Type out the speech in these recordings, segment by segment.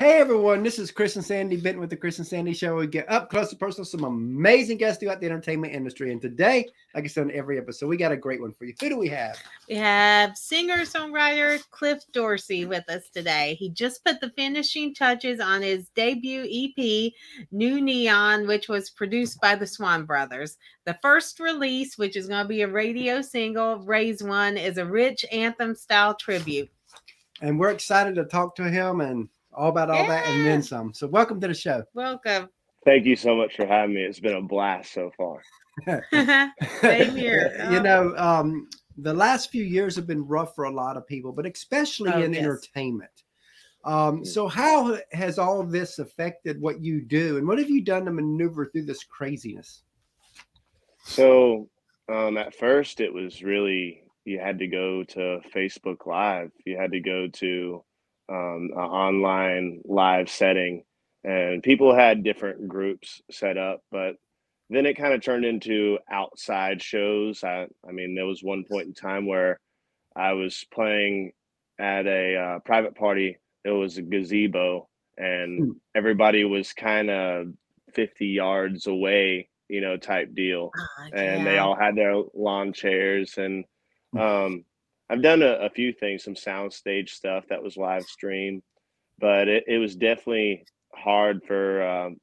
Hey everyone, this is Chris and Sandy Benton with the Chris and Sandy Show. We get up close and personal, some amazing guests throughout the entertainment industry. And today, like I said on every episode, we got a great one for you. Who do we have? We have singer songwriter Cliff Dorsey with us today. He just put the finishing touches on his debut EP, New Neon, which was produced by the Swon Brothers. The first release, which is going to be a radio single, Raise One, is a rich anthem style tribute. And we're excited to talk to him and all about all that and then some. So, welcome to the show. Welcome. Thank you so much for having me. It's been a blast so far. Same here. you know, um, the last few years have been rough for a lot of people, but especially Oh, in yes. entertainment. Um, so, how has all this affected what you do, and what have you done to maneuver through this craziness? So, um, at first, it was really you had to go to Facebook Live. You had to go to um, an online live setting, and people had different groups set up. But then it kind of turned into outside shows. I, I mean, there was one point in time where I was playing at a uh, private party. It was a gazebo, and Hmm. everybody was kind of 50 yards away, you know, type deal Ah, and they all had their lawn chairs and um i've done a, a few things some soundstage stuff that was live streamed but it, it was definitely hard for um,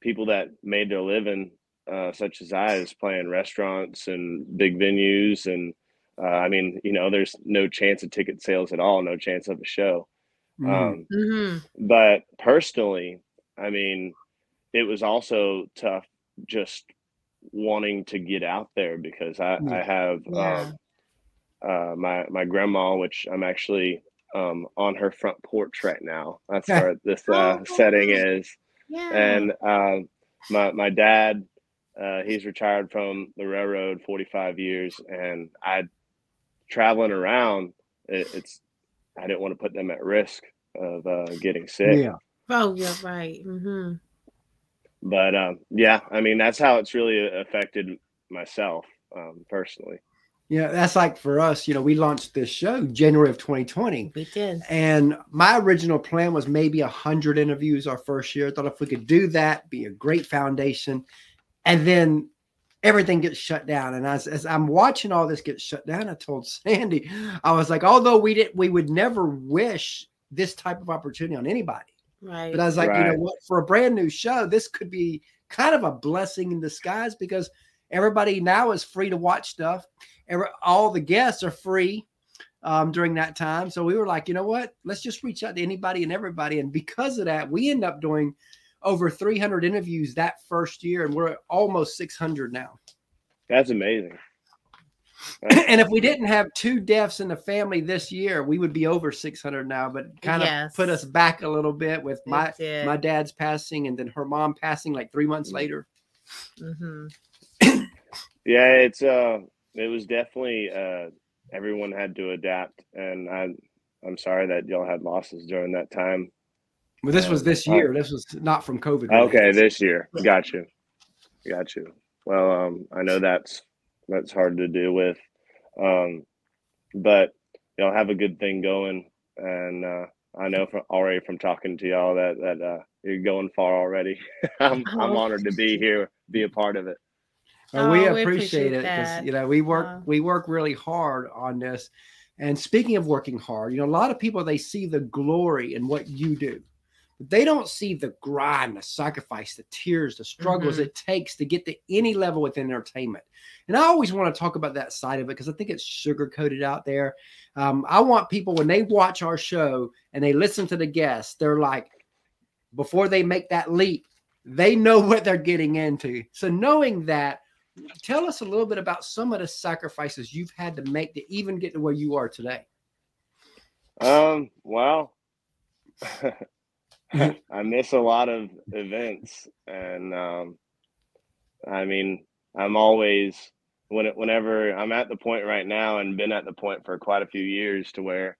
people that made their living uh, such as i is playing restaurants and big venues and uh, i mean you know there's no chance of ticket sales at all no chance of a show Mm. um, Mhm. but personally i mean it was also tough just wanting to get out there because i, I have Yeah. um, uh, my my grandma which i'm actually um, on her front porch right now that's where this uh, Oh. setting is Yeah. and um, my, my dad uh, he's retired from the railroad 45 years and i traveling around it, it's i didn't want to put them at risk of uh, getting sick Yeah. oh, you're right. hmm but um, yeah, I mean that's how it's really affected myself um, personally. Yeah, that's like for us, you know, we launched this show January of 2020. We did. And my original plan was maybe a hundred interviews our first year. I thought if we could do that, be a great foundation. And then everything gets shut down. And as, as I'm watching all this get shut down, I told Sandy, I was like, although we didn't we would never wish this type of opportunity on anybody. Right. But I was like, you know what, for a brand new show, this could be kind of a blessing in disguise because everybody now is free to watch stuff. Every, all the guests are free um, during that time. So we were like, you know what, let's just reach out to anybody and everybody. And because of that, we end up doing over 300 interviews that first year, and we're at almost 600 now. That's amazing. and if we didn't have two deaths in the family this year, we would be over 600 now. But kind of Yes. put us back a little bit with my my dad's passing and then her mom passing like three months Mm. later. hmm Yeah, it's uh, it was definitely uh, everyone had to adapt, and I I'm sorry that y'all had losses during that time. But this was this Uh, year. This was not from COVID. Okay, related. this year, got you, got you. Well, um, I know that's that's hard to deal with, um, but y'all have a good thing going, and uh, I know from already from talking to y'all that that uh, you're going far already. I'm I'm Oh. honored to be here, be a part of it. Well, we, Oh, we appreciate, appreciate it because you know we work Wow. we work really hard on this. And speaking of working hard, you know, a lot of people they see the glory in what you do, but they don't see the grind, the sacrifice, the tears, the struggles Mhm. it takes to get to any level within entertainment. And I always want to talk about that side of it because I think it's sugar coated out there. Um, I want people when they watch our show and they listen to the guests, they're like, before they make that leap, they know what they're getting into. So knowing that, tell us a little bit about some of the sacrifices you've had to make to even get to where you are today. Um, well, I miss a lot of events, and um, I mean, I'm always when whenever I'm at the point right now, and been at the point for quite a few years, to where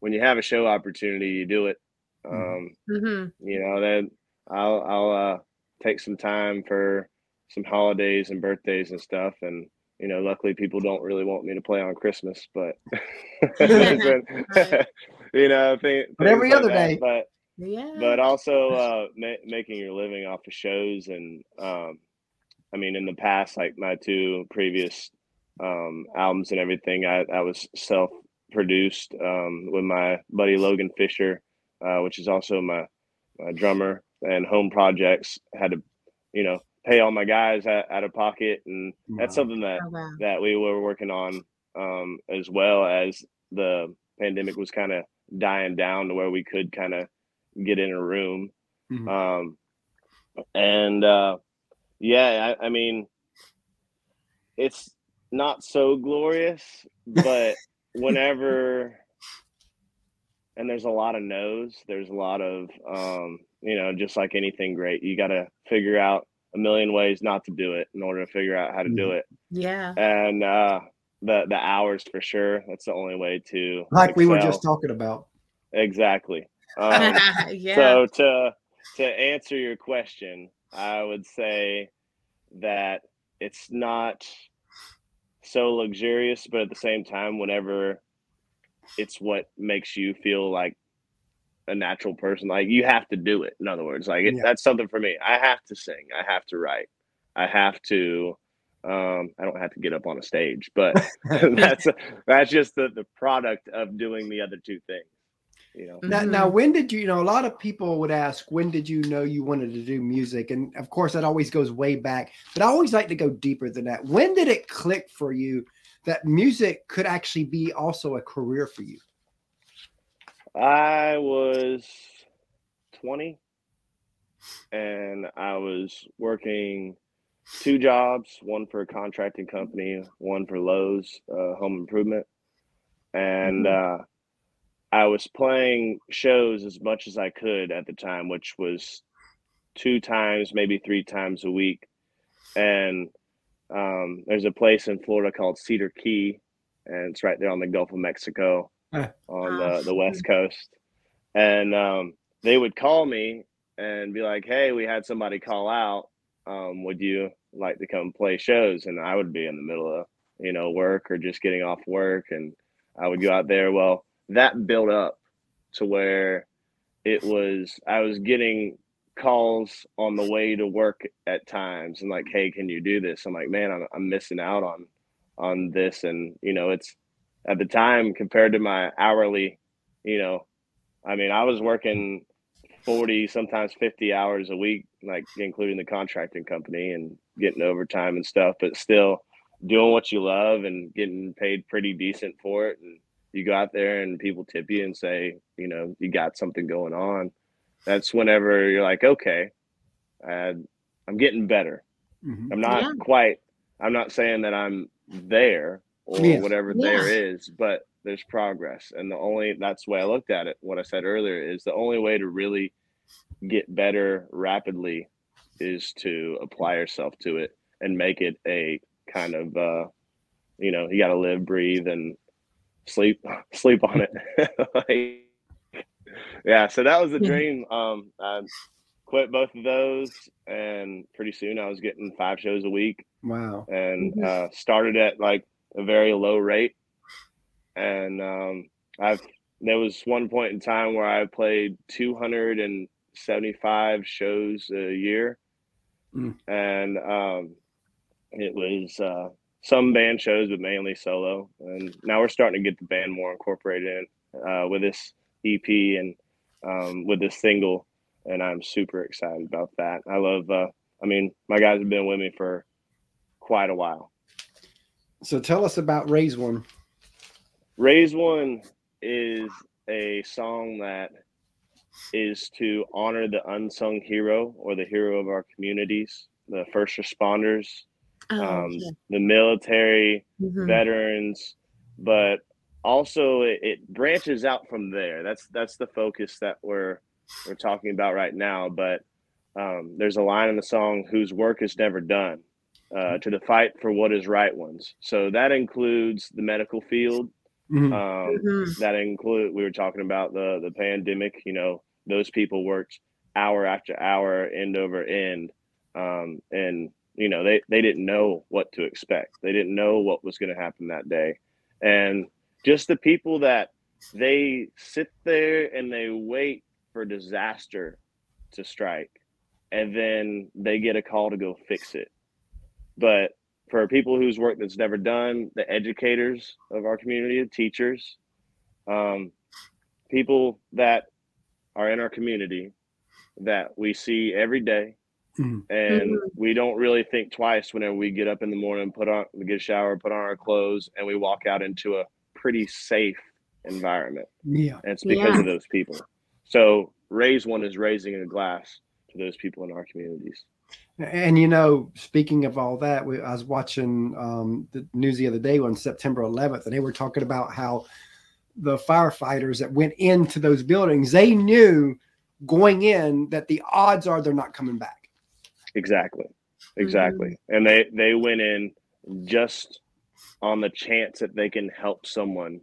when you have a show opportunity, you do it. Mhm. Um, hmm you know, then I'll I'll uh, take some time for some holidays and birthdays and stuff, and you know, luckily people don't really want me to play on Christmas, but you know, thing, But every things other that. day. But Yeah. but also uh, ma- making your living off of shows and um, I mean, in the past, like my two previous um, albums and everything, I, I was self produced um, with my buddy Logan Fisher, uh, which is also my, my drummer and home projects. Had to, you know, pay all my guys out, out of pocket, and that's something that Oh, wow. that we were working on um, as well as the pandemic was kind of dying down to where we could kind of get in a room. Mhm. Um, and uh, yeah, I, I mean, it's not so glorious, but whenever, and there's a lot of no's, there's a lot of, um, you know, just like anything great, you got to figure out a million ways not to do it in order to figure out how to do it. Yeah. And uh, the the hours for sure. That's the only way to Like we were just talking about. exactly. Um, yeah. so to to answer your question, I would say that it's not so luxurious, but at the same time, whenever it's what makes you feel like a natural person, like you have to do it. In other words, like it, Yeah. that's something for me. I have to sing. I have to write. I have to. Um, I don't have to get up on a stage, but that's that's just the the product of doing the other two things. You know. Now, now, when did you, you know, a lot of people would ask, when did you know you wanted to do music? And of course, that always goes way back, but I always like to go deeper than that. When did it click for you that music could actually be also a career for you? I was 20 and I was working two jobs, one for a contracting company, one for Lowe's uh, Home Improvement. And uh, I was playing shows as much as I could at the time, which was two times, maybe three times a week. And um, there's a place in Florida called Cedar Key, and it's right there on the Gulf of Mexico. on the, the West Coast. And um, they would call me and be like, hey, we had somebody call out. Um, would you like to come play shows? And I would be in the middle of, you know, work or just getting off work. And I would go out there. Well, that built up to where it was, I was getting calls on the way to work at times and like, hey, can you do this? I'm like, man, I'm, I'm missing out on on this. And, you know, it's at the time compared to my hourly, you know, I mean, I was working 40, sometimes 50 hours a week, like including the contracting company and getting overtime and stuff, but still doing what you love and getting paid pretty decent for it. And you go out there and people tip you and say, you know, you got something going on. That's whenever you're like, okay, uh, I'm getting better. Mhm. I'm not Yeah. quite, I'm not saying that I'm there or whatever there is, but there's progress. And the only, that's the way I looked at it. What I said earlier is the only way to really get better rapidly is to apply yourself to it and make it a kind of, uh, you know, you got to live, breathe, and sleep, sleep on it. Like, yeah. So that was the dream. Um, I quit both of those, and pretty soon I was getting five shows a week Wow. and Mhm. uh, started at like a very low rate. And um, I've there was one point in time where I played 275 shows a year, Mm. and um, it was uh, some band shows, but mainly solo. And now we're starting to get the band more incorporated in uh, with this EP and um, with this single, and I'm super excited about that. I love. Uh, I mean, my guys have been with me for quite a while. So tell us about Raise One. Raise One is a song that is to honor the unsung hero or the hero of our communities, the first responders, Oh, um, yeah. the military, Mhm. veterans, but also it, it branches out from there. That's that's the focus that we're we're talking about right now. But um, there's a line in the song whose work is never done uh, to the fight for what is right ones. So that includes the medical field. Mhm. Um, Mhm. that include we were talking about the the pandemic. You know, those people worked hour after hour, end over end, um, and you know they they didn't know what to expect. They didn't know what was going to happen that day, and just the people that they sit there and they wait for disaster to strike and then they get a call to go fix it. But for people whose work that's never done, the educators of our community, the teachers, um, people that are in our community that we see every day, Mhm. and Mhm. we don't really think twice whenever we get up in the morning, put on, we get a shower, put on our clothes, and we walk out into a pretty safe environment. Yeah. And it's because Yeah. of those people. So raise one is raising a glass to those people in our communities. And you know, speaking of all that, we, I was watching um, the news the other day on September 11th, and they were talking about how the firefighters that went into those buildings, they knew going in that the odds are they're not coming back. Exactly. Exactly. And they they went in just on the chance that they can help someone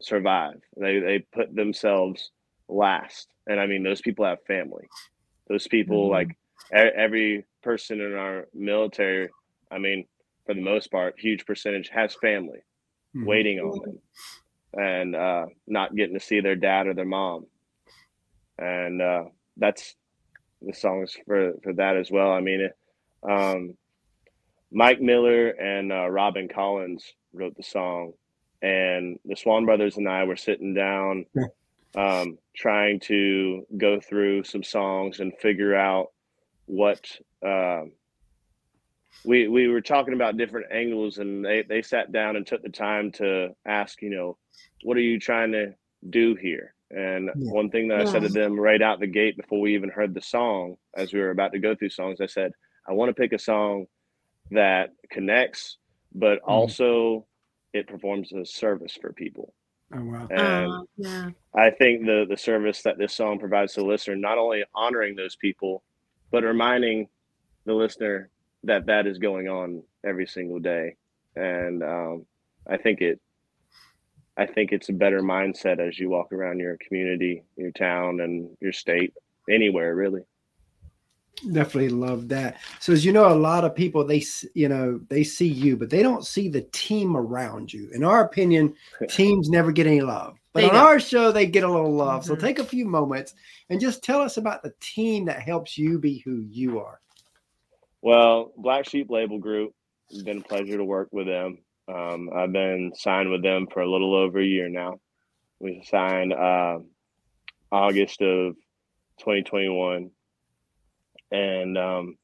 survive. They they put themselves last. And I mean those people have family. Those people Mhm. like every person in our military, I mean for the most part, huge percentage has family Mhm. waiting on them and uh, not getting to see their dad or their mom. And uh, that's the songs for, for that as well. I mean, it, um, Mike Miller and uh, Robin Collins wrote the song, and the Swon Brothers and I were sitting down um, trying to go through some songs and figure out what. um we we were talking about different angles and they they sat down and took the time to ask you know what are you trying to do here and Yeah. one thing that i said to them right out the gate before we even heard the song as we were about to go through songs i said i want to pick a song that connects but also it performs a service for people Oh, wow. and Oh, yeah. I think the the service that this song provides to the listener, not only honoring those people, but reminding the listener that that is going on every single day. And um, I think it, I think it's a better mindset as you walk around your community, your town, and your state, anywhere really. Definitely love that. So, as you know, a lot of people they you know they see you, but they don't see the team around you. In our opinion, teams never get any love, but They on don't. our show they get a little love. So, Mhm. take a few moments and just tell us about the team that helps you be who you are. Well, Black Sheep Label Group, it's been a pleasure to work with them. Um, I've been signed with them for a little over a year now. We signed uh, August of 2021, and um,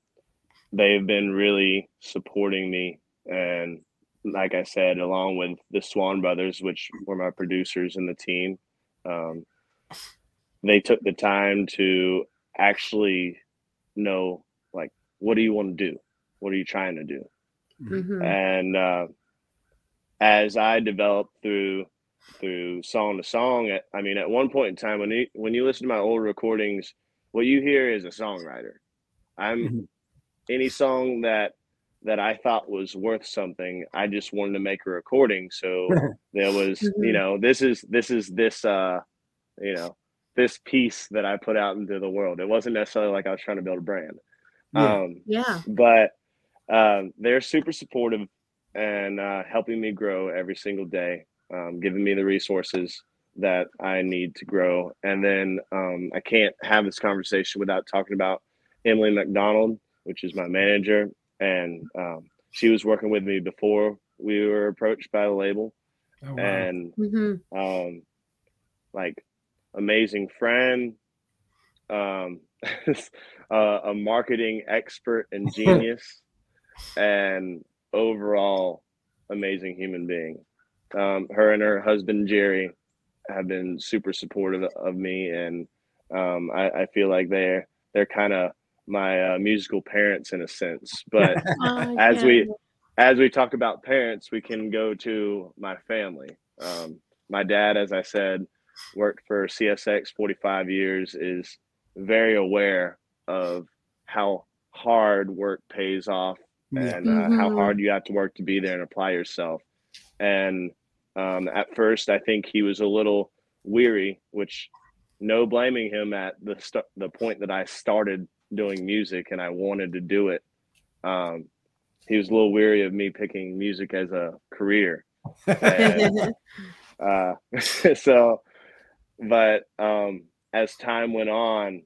they've been really supporting me. And like I said, along with the Swon Brothers, which were my producers in the team, um, they took the time to actually know like what do you want to do what are you trying to do Mhm. and uh, as i developed through through song to song i mean at one point in time when you when you listen to my old recordings what you hear is a songwriter i'm Mhm. any song that that i thought was worth something i just wanted to make a recording so there was you Mhm. know this is this is this uh you know this piece that i put out into the world it wasn't necessarily like i was trying to build a brand Yeah. um Yeah. but um, they're super supportive and uh, helping me grow every single day, um, giving me the resources that I need to grow. And then um, I can't have this conversation without talking about Emily McDonald, which is my manager, and um, she was working with me before we were approached by the label, Oh, wow. and Mhm. um, like amazing friend, um, uh, a marketing expert and genius, and overall amazing human being. Um, her and her husband Jerry have been super supportive of me, and um, I, I feel like they're they're kind of my uh, musical parents in a sense. But Oh, as yeah. we as we talk about parents, we can go to my family. Um, my dad, as I said, worked for CSX 45 years, is very aware of how hard work pays off and uh, how Mhm. hard you have to work to be there and apply yourself. And um, at first, I think he was a little weary, which no blaming him at the st- the point that I started doing music and I wanted to do it. Um, he was a little weary of me picking music as a career. And, uh, so, but um, as time went on,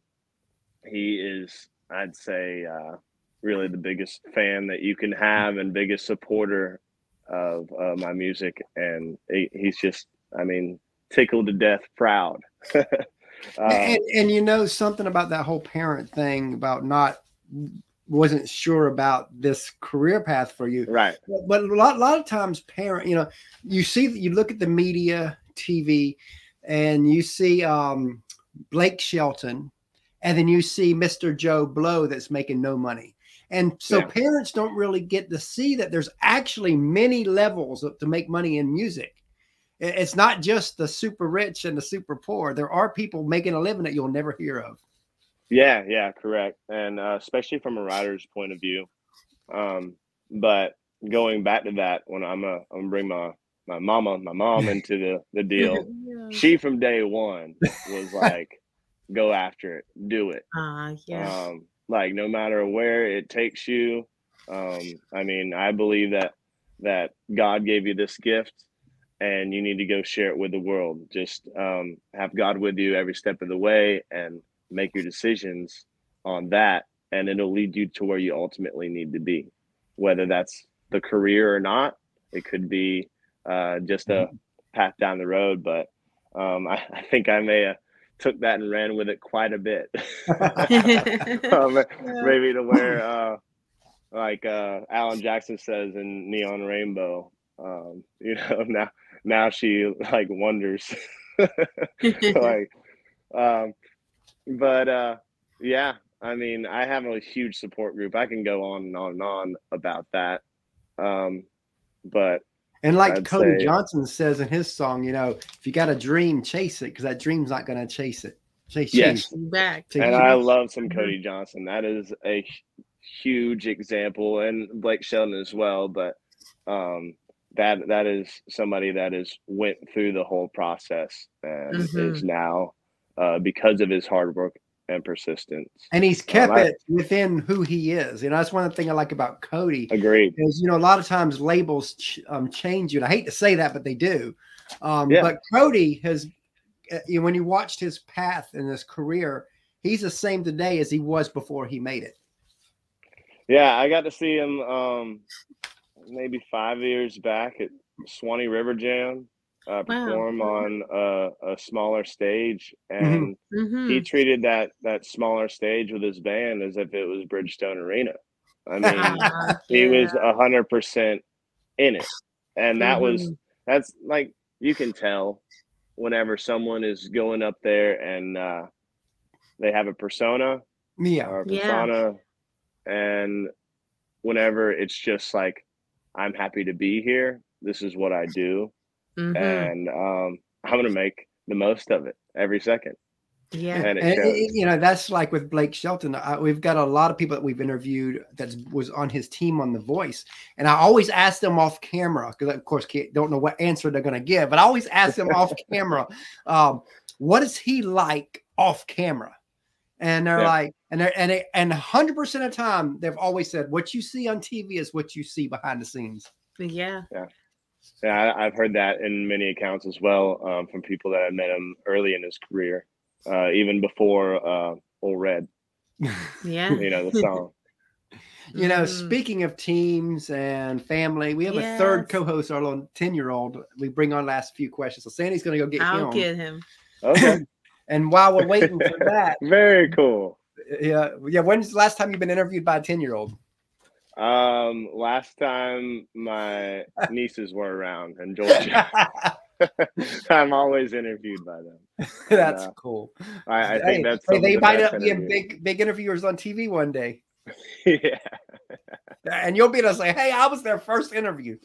he is, I'd say, uh, really the biggest fan that you can have and biggest supporter of uh, my music. And he, he's just, I mean, tickled to death, proud. uh, and, and you know something about that whole parent thing about not wasn't sure about this career path for you. Right. But, but a lot, a lot of times parent, you know, you see, you look at the media, TV, and you see um, Blake Shelton, and then you see Mr. Joe Blow that's making no money. And so yeah. parents don't really get to see that there's actually many levels to make money in music. It's not just the super rich and the super poor. There are people making a living that you'll never hear of. Yeah, yeah, correct. And uh, especially from a writer's point of view. Um, but going back to that, when I'm a, I'm gonna bring my my mama, my mom into the the deal. yeah. She from day one was like, "Go after it, do it." Uh, yeah. Um, like no matter where it takes you. Um, I mean, I believe that that God gave you this gift, and you need to go share it with the world. Just um, have God with you every step of the way, and make your decisions on that, and it'll lead you to where you ultimately need to be. Whether that's the career or not, it could be uh, just a mm-hmm. path down the road. But um, I, I, think I may have took that and ran with it quite a bit. um, maybe to where, uh, like uh, Alan Jackson says in Neon Rainbow, um, you know, now now she like wonders, like, um, but uh, yeah, I mean, I have a huge support group. I can go on and on and on about that. Um, but and like I'd Cody say, Johnson says in his song, you know, if you got a dream, chase it because that dream's not going to chase it. Chase yes. You. Back. And I love some mm-hmm. Cody Johnson. That is a huge example, and Blake Shelton as well. But um, that that is somebody that has went through the whole process and mm-hmm. is now uh, because of his hard work and persistence. And he's kept um, I, it within who he is. You know, that's one of the things I like about Cody. Agreed. Is you know a lot of times labels ch- um, change you. And I hate to say that, but they do. Um, yeah. But Cody has, uh, you know, when you watched his path in his career, he's the same today as he was before he made it. Yeah, I got to see him um, maybe five years back at Suwannee River Jam uh, perform wow. on a, a, smaller stage, mm-hmm. and mm-hmm. he treated that that smaller stage with his band as if it was Bridgestone Arena. I mean, uh, he was a hundred percent in it, and that mm-hmm. was that's like you can tell whenever someone is going up there and uh, they have a persona, yeah, or a persona, yeah. and whenever it's just like I'm happy to be here. This is what I do mm-hmm. and um, I'm gonna make the most of it every second. Yeah, and, and it, you know that's like with Blake Shelton. I, we've got a lot of people that we've interviewed that was on his team on The Voice, and I always ask them off camera because, of course, don't know what answer they're going to give. But I always ask them off camera, um, "What is he like off camera?" And they're yeah. like, and they're and they, and hundred percent of the time, they've always said, "What you see on TV is what you see behind the scenes." Yeah, yeah. Yeah, I, have heard that in many accounts as well um, from people that i met him early in his career, uh, even before uh, Old Red. Yeah, you know the song. You know, mm. speaking of teams and family, we have yes. a third co-host, our little ten-year-old. We bring on last few questions, so Sandy's going to go get I'll him. get him. Okay. And while we're waiting for that, very cool. Yeah, yeah. When's the last time you've been interviewed by a ten-year-old? Um, last time my nieces were around in Georgia. I'm always interviewed by them. that's and, uh, cool. I, I think hey, that's hey, they might be big big interviewers on TV one day. yeah. And you'll be able to say, "Hey, I was their first interview."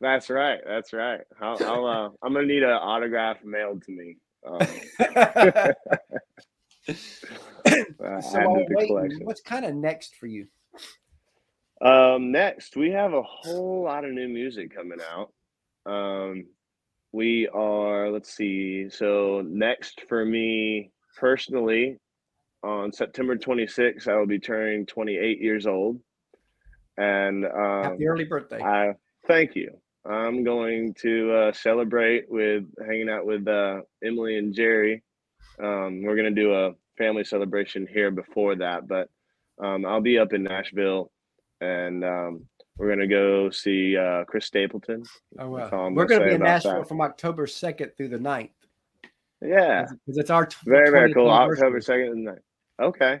That's right. That's right. I'll, I'll uh, I'm gonna need an autograph mailed to me. Um, so waiting, what's kind of next for you? Um, next, we have a whole lot of new music coming out. Um, we are, let's see. So, next for me personally, on September 26th, I will be turning 28 years old. And um, happy early birthday. I thank you. I'm going to uh, celebrate with hanging out with uh, Emily and Jerry Um, we're gonna do a family celebration here before that, but um, I'll be up in Nashville, and um, we're gonna go see uh, Chris Stapleton. Oh, That's We're gonna going to say be in Nashville that. from October 2nd through the 9th. Yeah, Because it's our very very cool. October second and ninth. Okay.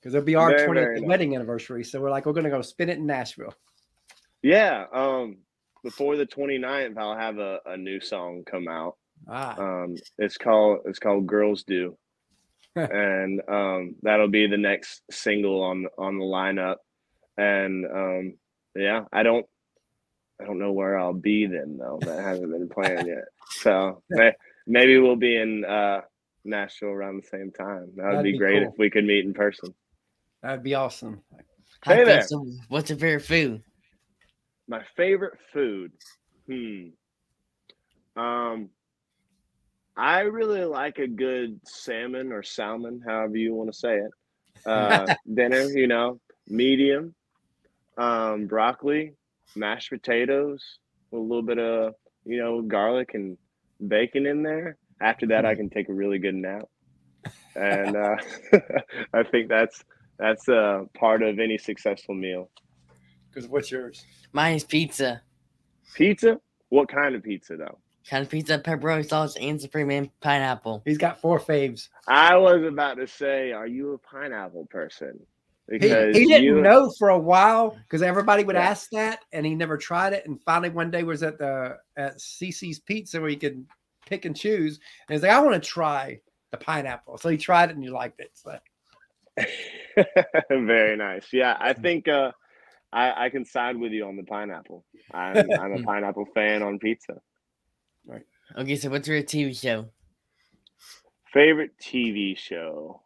Because it'll be our Very, 20th very nice. wedding anniversary. So we're like, we're going to go spin it in Nashville. Yeah. Um, before the 29th, I'll have a, a new song come out. Ah, Um, it's called it's called Girls Do, and um, that'll be the next single on on the lineup. And um, yeah, I don't I don't know where I'll be then though. That hasn't been planned yet. So may, maybe we'll be in uh, Nashville around the same time. That would be, be great cool. if we could meet in person. that'd be awesome. Hey there. What's your favorite food? My favorite food. Hmm. Um I really like a good salmon or salmon, however you want to say it. Uh dinner, you know, medium. Um broccoli, mashed potatoes, with a little bit of, you know, garlic and bacon in there. After that I can take a really good nap. And uh I think that's that's uh part of any successful meal. Because what's yours? Mine is pizza. Pizza? What kind of pizza though? Kind of pizza, pepperoni sauce, and supreme and pineapple. He's got four faves. I was about to say, are you a pineapple person? He, Because he didn't you, know for a while because everybody would Yeah. ask that and he never tried it. And finally, one day was at the at Cici's Pizza where you could pick and choose. And he's like, I want to try the pineapple. So he tried it and he liked it. So Very nice. Yeah, I think uh, I, I can side with you on the pineapple. I'm, I'm a pineapple fan on pizza. Right. Okay, so what's your TV show? Favorite TV show?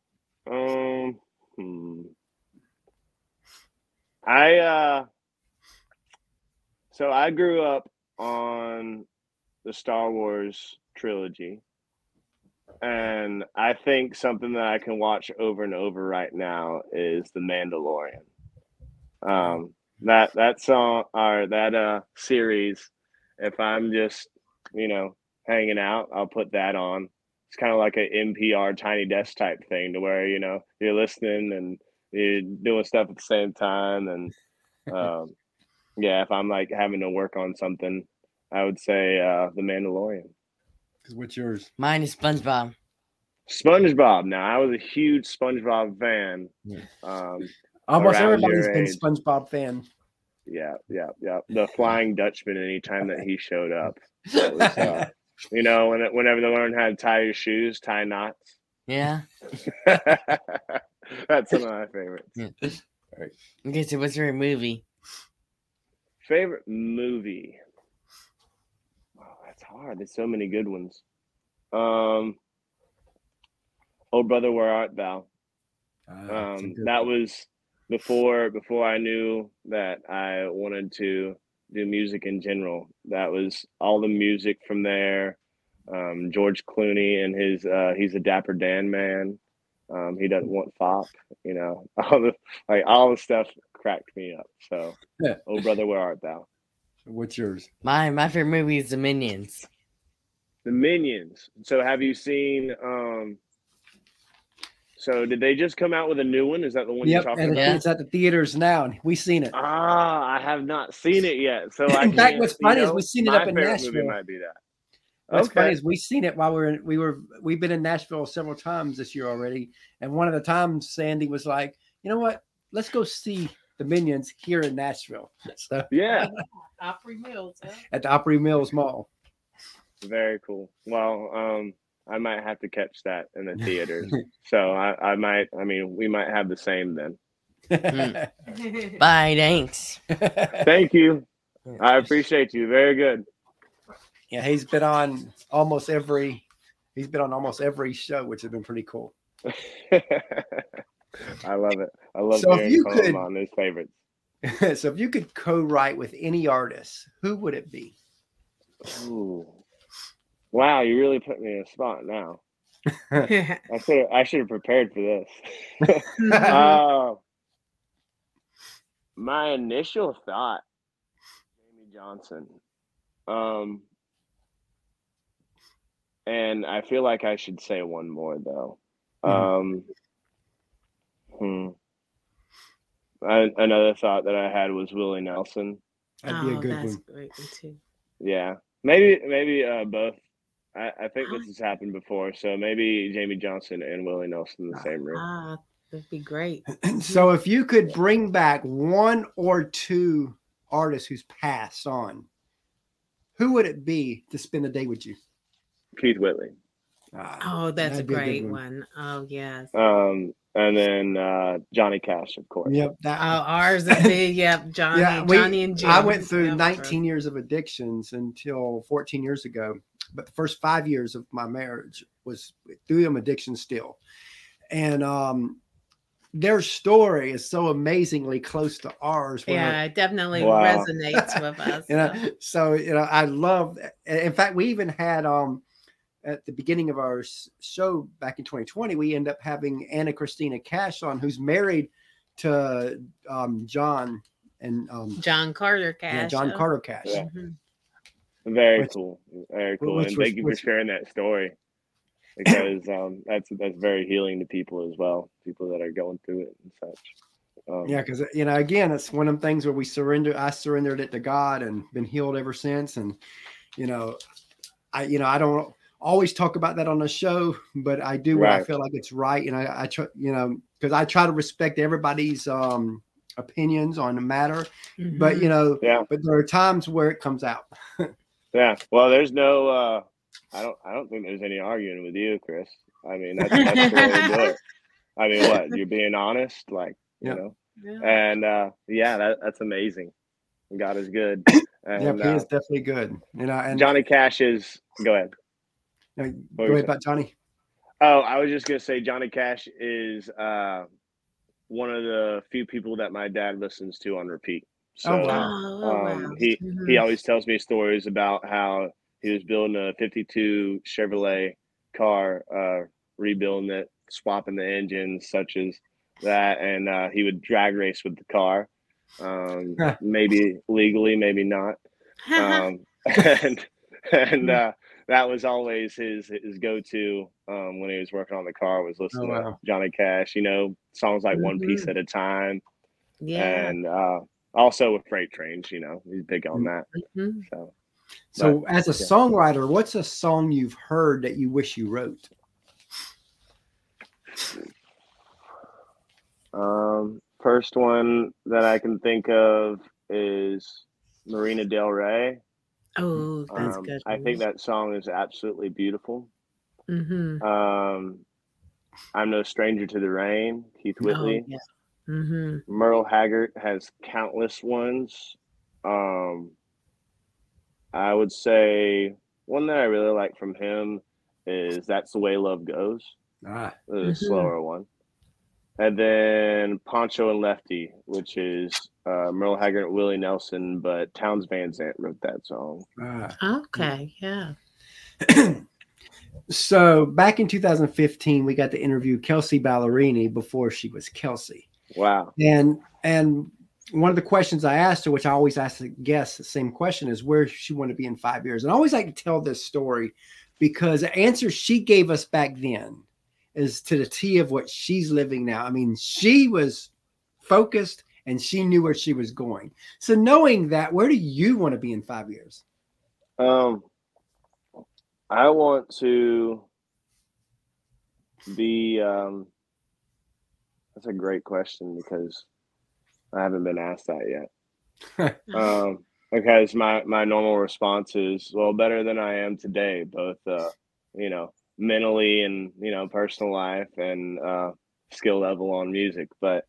Um, hmm. I uh, so I grew up on the Star Wars trilogy, and I think something that I can watch over and over right now is The Mandalorian. Um, that that song or that uh series. If I'm just you know hanging out, I'll put that on. It's kind of like an NPR tiny desk type thing to where you know you're listening and you're doing stuff at the same time and um, yeah, if I'm like having to work on something, I would say uh, The Mandalorian. what's yours? Mine is SpongeBob. SpongeBob. Now I was a huge SpongeBob fan. Yeah. Um, Almost everybody's been age. SpongeBob fan. yeah, yeah, yeah. The Flying Dutchman. Anytime that he showed up, was, uh, you know, when, whenever they learn how to tie your shoes, tie knots. Yeah. That's one of my favorites. Okay, so what's your movie? Favorite movie? Oh, that's hard. There's so many good ones. Um, Oh brother, where art thou? It's a Um, that one. was before before I knew that I wanted to do music in general. That was all the music from there. Um, George Clooney and his uh, he's a Dapper Dan man. Um, he doesn't want fop, you know. All the like all the stuff cracked me up. So, Yeah. oh brother, where art thou? What's yours? My my favorite movie is The Minions. The Minions. So have you seen um so did they just come out with a new one? Is that the one Yep, you're talking and about? Yeah. it's at the theaters now, and we seen it. Ah, I have not seen it yet. So I In fact, can't- what's you funny is know, we seen it up in Nashville. movie Might be that. What's okay. funny is we've seen it while we were in, we were we've been in Nashville several times this year already, and one of the times Sandy was like, you know what, let's go see the Minions here in Nashville. So yeah, Opry Mills. Huh? at the Opry Mills Mall. very cool. Well, um, I might have to catch that in the theaters. so I, I might. I mean, we might have the same then. Hmm. Bye, thanks. Thank you. I appreciate you. Very good. yeah, he's been on almost every he's been on almost every show, which has been pretty cool. I love it. I love So if hearing you Colin could- on his favorites. so if you could co-write with any artist, who would it be? Ooh. Wow, you really put me in a spot now. I should have I should have prepared for this. uh, my initial thought, Jamey Johnson. Um, and I feel like I should say one more though. Mhm. Um, hmm. I, another thought that I had was Willie Nelson. That'd be oh, a good that's one. great one too. Yeah, maybe maybe uh, both. I, I think Ah. this has happened before, so maybe Jamey Johnson and Willie Nelson in the same room. Ah, that'd be great. so if you could bring back one or two artists who's passed on, who would it be to spend the day with you? Keith Whitley, Ah, Oh, that's a that'd a great one. one. Oh yes. um, and then uh, Johnny Cash, of course. Yep. Oh, That, ours would be yep, Johnny, yeah, we, Johnny and Jim. I went through Yep, 19 years of addictions until 14 years ago, but the first five years of my marriage was through them addiction still. And um, their story is so amazingly close to ours. Yeah, it definitely Wow. resonates with us. you know so you know i love in fact we even had um at the beginning of our show back in 2020 we end up having Ana Cristina Cash on who's married to um john and um John Carter Cash. yeah, john oh. carter cash Yeah. Mhm. Very Which- cool, very cool, which and was- thank you for which- sharing that story. Because um, that's that's very healing to people as well, people that are going through it and such. Um, yeah because you know again it's one of them things where we surrender i surrendered it to god and been healed ever since. And you know i you know i don't always talk about that on the show but i do what i feel like it's right. And i, I try you know because i try to respect everybody's um opinions on the matter. But Mhm. you know yeah, but there are times where it comes out yeah. Well, there's no. Uh, I don't. I don't think there's any arguing with you, Chris. I mean, that's, that's the way to do it. I mean, what you're being honest, like you Yeah. know, Yeah. and uh, yeah, that, that's amazing. God is good. And yeah he uh, is definitely good you know and Johnny Cash is. Go ahead. what go ahead about johnny Oh, I was just gonna say Johnny Cash is uh, one of the few people that my dad listens to on repeat. So Oh, wow. Oh, oh, um, wow. he he Mhm. always tells me stories about how he was building a '52 Chevrolet car, uh, rebuilding it, swapping the engines, such as that, and uh, he would drag race with the car, um, maybe legally, maybe not um, and and uh, that was always his his go to um, when he was working on the car was listening Oh, to. Johnny Cash. You know, songs like One Piece Mhm. at a Time, yeah. and uh, also with Freight Trains. You know, he's big on that. Mhm. So so as a yeah. songwriter what's a song you've heard that you wish you wrote um, first one that I can think of is Marina Del Rey. Oh, that's Um, good. I think that song is absolutely beautiful. Mm-hmm. Um, I'm no stranger to the rain, Keith Whitley. Oh, yeah. Hmm Merle Haggard has countless ones. Um, I would say one that I really like from him is "That's the Way Love Goes," ah the Mhm. slower one, and then Pancho and Lefty, which is uh, Merle Haggard and Willie Nelson, but Townes Van Zandt wrote that song. ah Okay. Yeah. so back in 2015 we got to interview Kelsea Ballerini before she was Kelsea Wow. and and one of the questions i asked her which i always ask the guests the same question is where she want to be in five years and i always like to tell this story because the answer she gave us back then is to the t of what she's living now i mean she was focused and she knew where she was going so knowing that where do you want to be in five years Um, I want to be. Um, that's a great question because I haven't been asked that yet. Um, because my my normal response is well better than I am today, both uh, you know mentally and you know personal life and uh, skill level on music. But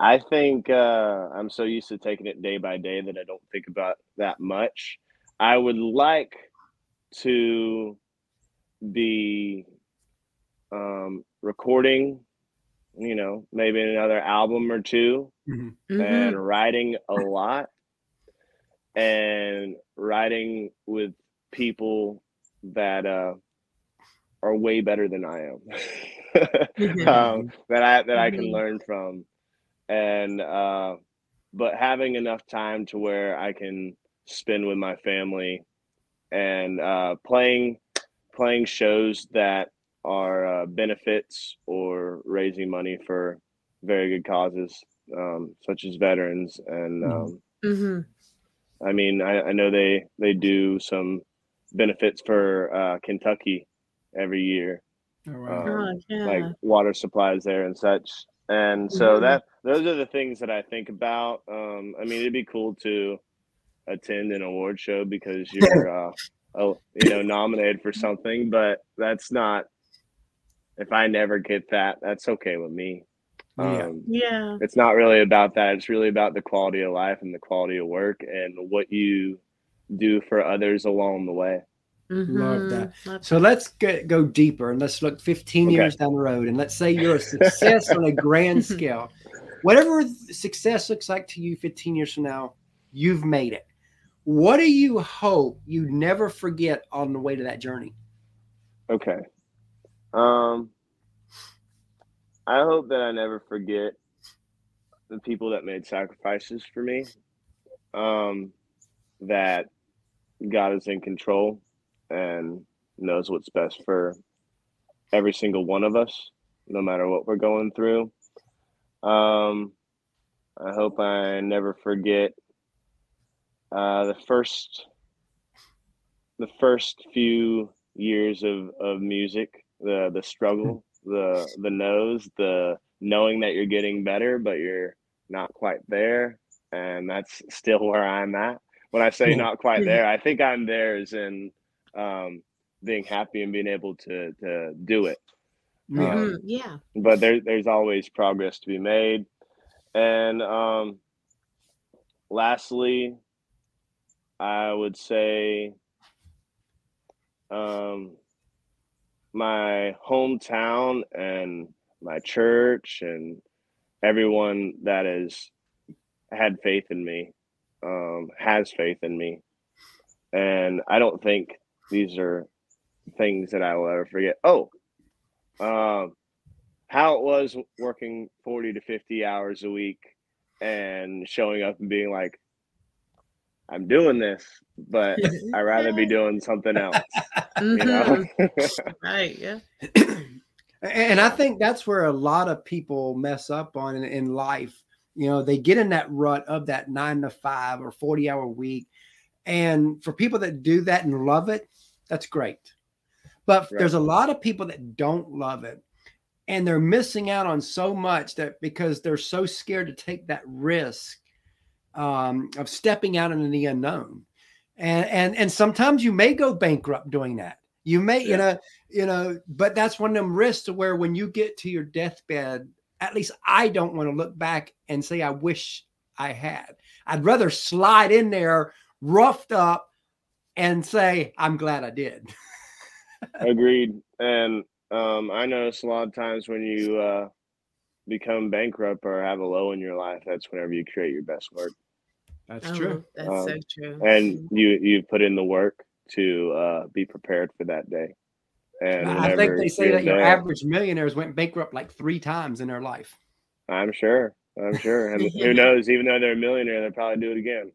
I think uh, I'm so used to taking it day by day that I don't think about that much. I would like to be um, recording, you know, maybe another album or two Mhm. and writing a lot and writing with people that uh, are way better than I am. um, that I that I can Mhm. learn from, and uh, but having enough time to where I can spend with my family and uh, playing playing shows that are uh, benefits or raising money for very good causes, um, such as veterans. And Mhm. um, hmm I mean, I, I know they they do some benefits for uh, Kentucky every year, All right. Um, Oh, yeah. like water supplies there and such. And so Mhm. that those are the things that I think about. Um, I mean, it'd be cool to attend an award show because you're, uh, oh, you know, nominated for something. But that's not. If I never get that, that's okay with me. Yeah. Um, yeah. it's not really about that. It's really about the quality of life and the quality of work and what you do for others along the way. Love that. Love So let's get, go deeper and let's look 15 Okay. years down the road. And let's say you're a success on a grand scale. Whatever success looks like to you 15 years from now, you've made it. What do you hope you never forget on the way to that journey? Okay. Um, I hope that I never forget the people that made sacrifices for me. Um, that God is in control and knows what's best for every single one of us, no matter what we're going through. Um, I hope I never forget uh, the first the first few years of, of music, the the struggle, the the nose, the knowing that you're getting better, but you're not quite there, and that's still where I'm at. When I say not quite there, I think I'm there as in um, being happy and being able to to do it. Yeah. Um, Mhm. yeah. but there, there's always progress to be made. And um, lastly, I would say um, my hometown and my church and everyone that has had faith in me um, has faith in me. And I don't think these are things that I will ever forget. Oh, um, how it was working 40 to 50 hours a week and showing up and being like, I'm doing this, but I'd rather be doing something else. You know? Mhm. right. Yeah. and I think that's where a lot of people mess up on in, in life. You know, they get in that rut of that nine to five or 40 hour week. And for people that do that and love it, that's great. But Right. there's a lot of people that don't love it. And they're missing out on so much that because they're so scared to take that risk um, of stepping out into the unknown. And, and and sometimes you may go bankrupt doing that. You may, you know, you know, but that's one of them risks to where when you get to your deathbed, at least I don't want to look back and say I wish I had. I'd rather slide in there roughed up and say I'm glad I did. Agreed. And um, I notice a lot of times when you uh, become bankrupt or have a low in your life, that's whenever you create your best work. That's Oh, true. That's Um, so true. And you you put in the work to uh, be prepared for that day. And I think they say that your there- average millionaires went bankrupt like three times in their life. I'm sure. I'm sure. And who knows? Even though they're a millionaire, they'll probably do it again.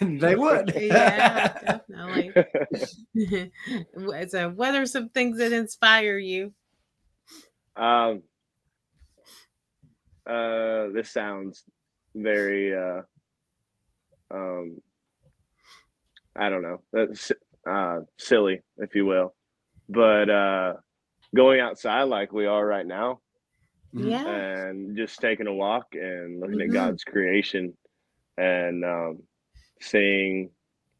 they would. yeah, definitely. so, what are some things that inspire you? Um, uh, this sounds very, uh, um, I don't know, that's uh, silly, if you will, but uh, going outside like we are right now Mhm. Yeah. and just taking a walk and looking Mhm. at God's creation and um, seeing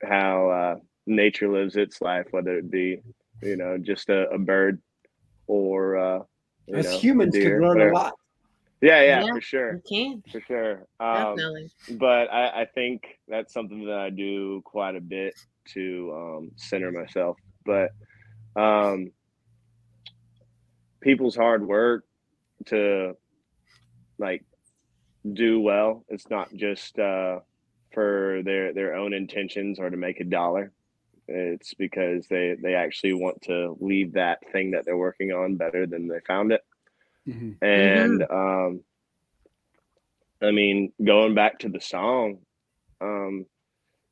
how uh, nature lives its life, whether it be, you know, just a, a bird or, uh, As know, humans could deer, learn whatever. a lot. Yeah, yeah, Yeah. for sure, You can for sure. Um, definitely. but I, I think that's something that I do quite a bit to um, center myself. But um, people's hard work to like do well. It's not just uh, for their their own intentions or to make a dollar. It's because they they actually want to leave that thing that they're working on better than they found it. Mhm. And um, I mean, going back to the song, um,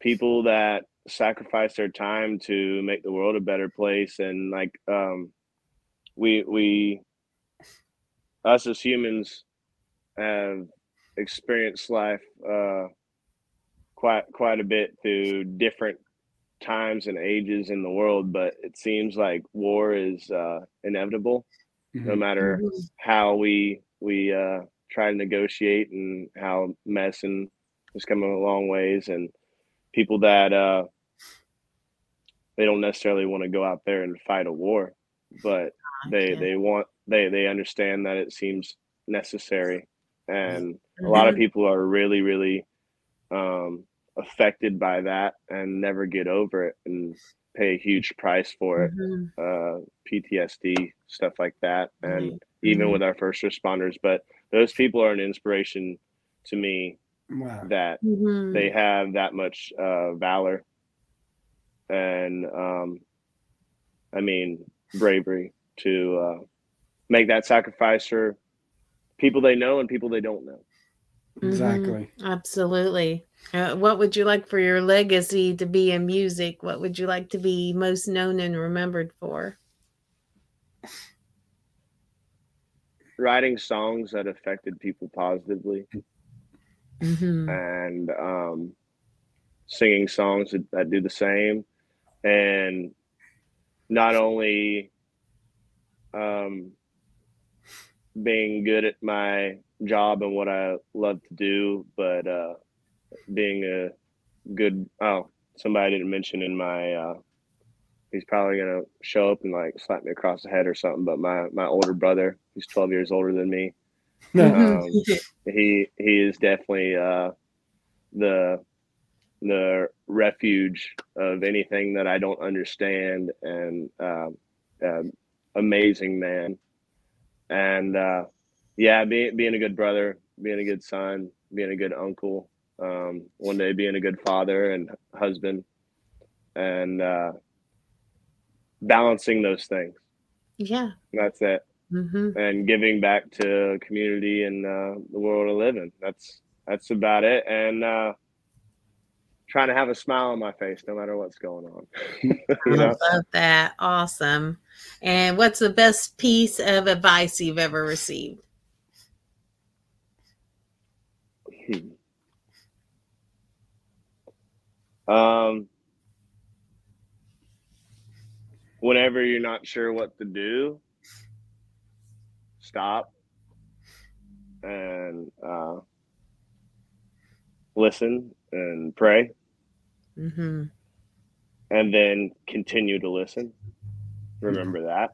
people that sacrifice their time to make the world a better place and like um we we us as humans have experienced life uh quite quite a bit through different times and ages in the world but it seems like war is uh inevitable no Mhm. matter Mhm. how we we uh try to negotiate and how medicine has coming a long ways and people that uh they don't necessarily want to go out there and fight a war but they Gotcha. they want they they understand that it seems necessary and a lot of Mhm. people are really really um affected by that and never get over it and pay a huge price for it Mhm. uh PTSD stuff like that and Right. even with our first responders but those people are an inspiration to me Wow. that Mhm. they have that much uh, valor and um, I mean bravery to uh, make that sacrifice for people they know and people they don't know. Mhm. Exactly. Absolutely. Uh, what would you like for your legacy to be in music? What would you like to be most known and remembered for? Writing songs that affected people positively Mhm. and um, singing songs that, that do the same and not only um, being good at my job and what I love to do, but uh, being a good oh somebody didn't mention in my uh, he's probably gonna show up and like slap me across the head or something. But my my older brother, he's twelve years older than me. Um, he he is definitely uh, the the refuge of anything that I don't understand and um, um, amazing man. And uh, yeah, being being a good brother, being a good son, being a good uncle, um, one day being a good father and husband, and uh, balancing those things. yeah. That's it. hmm And giving back to community and uh, the world I live in. That's that's about it. And uh, trying to have a smile on my face no matter what's going on. you I know? love that. Awesome. And what's the best piece of advice you've ever received? Um, whenever you're not sure what to do, stop and uh, listen and pray, Mm-hmm. and then continue to listen. Remember that.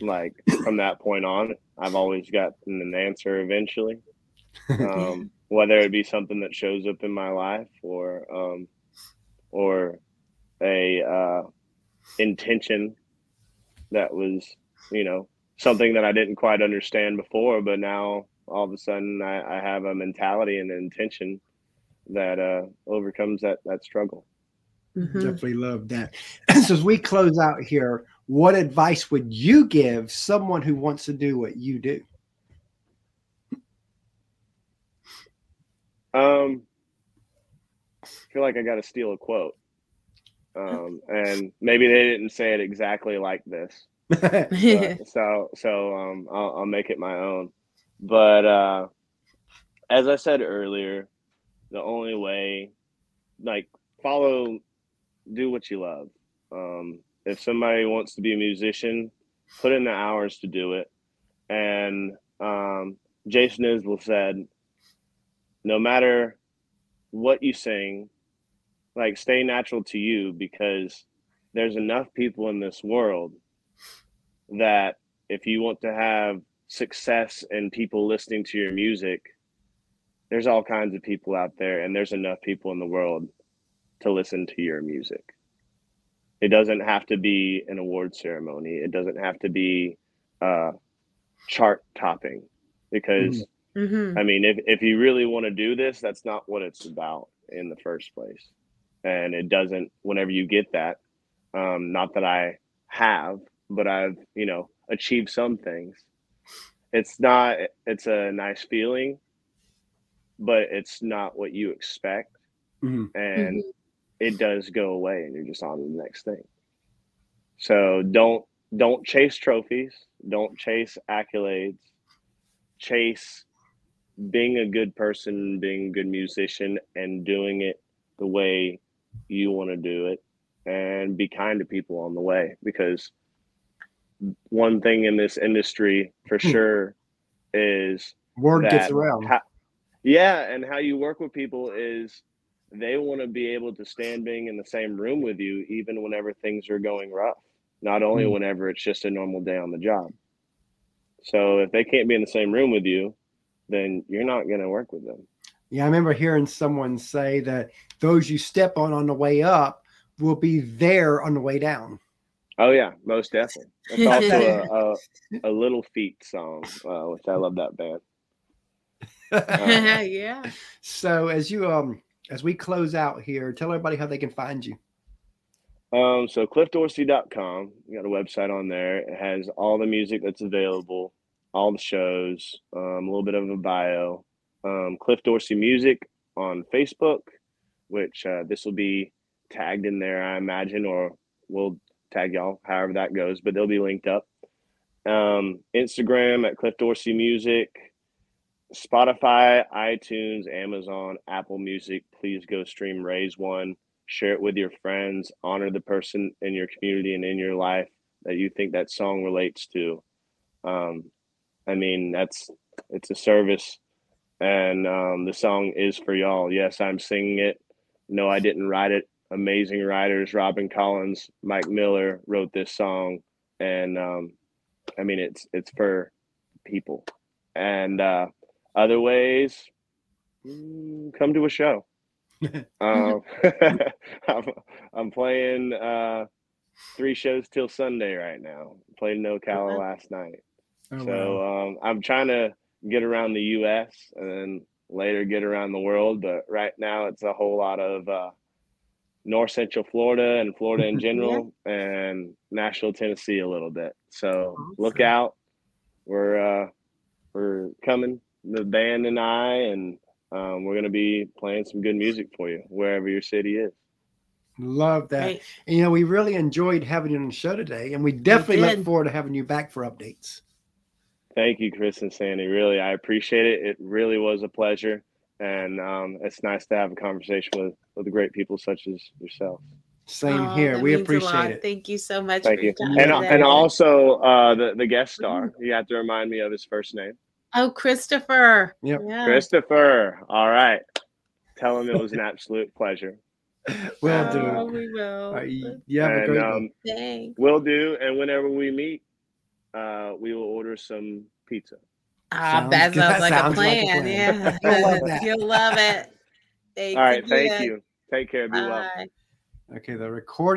Like from that point on, I've always gotten an answer eventually. um, whether it be something that shows up in my life or um, or a uh, intention that was you know something that I didn't quite understand before, but now all of a sudden I, I have a mentality and an intention that uh, overcomes that that struggle. hmm Definitely love that. so as we close out here, what advice would you give someone who wants to do what you do? Um, I feel like I got to steal a quote, um, and maybe they didn't say it exactly like this. but- so so um I'll, I'll make it my own. But uh as i said earlier the only way like follow do what you love. Um if somebody wants to be a musician put in the hours to do it. And um jason isbell said no matter what you sing like stay natural to you because there's enough people in this world that if you want to have success and people listening to your music, there's all kinds of people out there, and there's enough people in the world to listen to your music. It doesn't have to be an award ceremony. It doesn't have to be uh, chart topping, because hmm I mean, if if you really want to do this, that's not what it's about in the first place. And it doesn't. Whenever you get that, um, not that I have, but I've you know achieved some things. It's not. It's a nice feeling, but it's not what you expect. Mhm. And it does go away and you're just on to the next thing. So don't don't chase trophies, don't chase accolades, chase being a good person, being a good musician and doing it the way you want to do it and be kind to people on the way because one thing in this industry for Hmm. sure is Word gets around. ho- yeah, and how you work with people is they want to be able to stand being in the same room with you, even whenever things are going rough. Not only Mm. whenever it's just a normal day on the job. So if they can't be in the same room with you, then you're not going to work with them. Yeah, I remember hearing someone say that those you step on on the way up will be there on the way down. Oh yeah, most definitely. That's also a, a, a Little Feat song, uh, which I love that band. Uh, yeah. so as you um as we close out here, tell everybody how they can find you. Um, so cliffdorsey.com, you got a website on there. It has all the music that's available, all the shows, um, a little bit of a bio. Um, Cliff Dorsey Music on Facebook, which uh, this will be tagged in there, I imagine, or we'll tag y'all, however that goes, but they'll be linked up. Um, Instagram at Cliff Dorsey Music, Spotify, iTunes, Amazon, Apple Music. Please go stream Raise One share it with your friends honor the person in your community and in your life that you think that song relates to um, i mean that's it's a service and um, the song is for y'all. Yes i'm singing it. No i didn't write it. Amazing writers robin collins mike miller wrote this song. And um, i mean it's it's for people. And uh, other ways mm, come to a show. Um, I'm, I'm playing uh, three shows till Sunday right now. Played No Ocala last night. Oh, so wow. um, I'm trying to get around the U.S. and then later get around the world. But right now it's a whole lot of uh, North Central Florida and Florida in general, and Nashville, Tennessee a little bit. So look out. We're uh, we're coming, the band and I, and um, we're gonna be playing some good music for you wherever your city is. Love that. Great. And, you know, we really enjoyed having you on the show today, and we definitely look forward to having you back for updates. Thank you, Chris and Sandy. Really, I appreciate it. It really was a pleasure, and um, it's nice to have a conversation with with great people such as yourself. Same Oh, here. We appreciate it. Thank you so much. Thank for you, and and also uh, the the guest star. You have to remind me of his first name, oh, Christopher. Yep. Yeah. Christopher. All right, tell him it was an absolute pleasure. We'll Oh, do. we will. All right, you you have a and um, Thanks. we'll do. And whenever we meet, uh, we will order some pizza. Ah, Sounds that sounds like, Sounds a like a plan. plan. Yeah. You'll love that. You'll love it. Thanks All right, thank again. you. Take care. Be well. Bye. Okay, the recording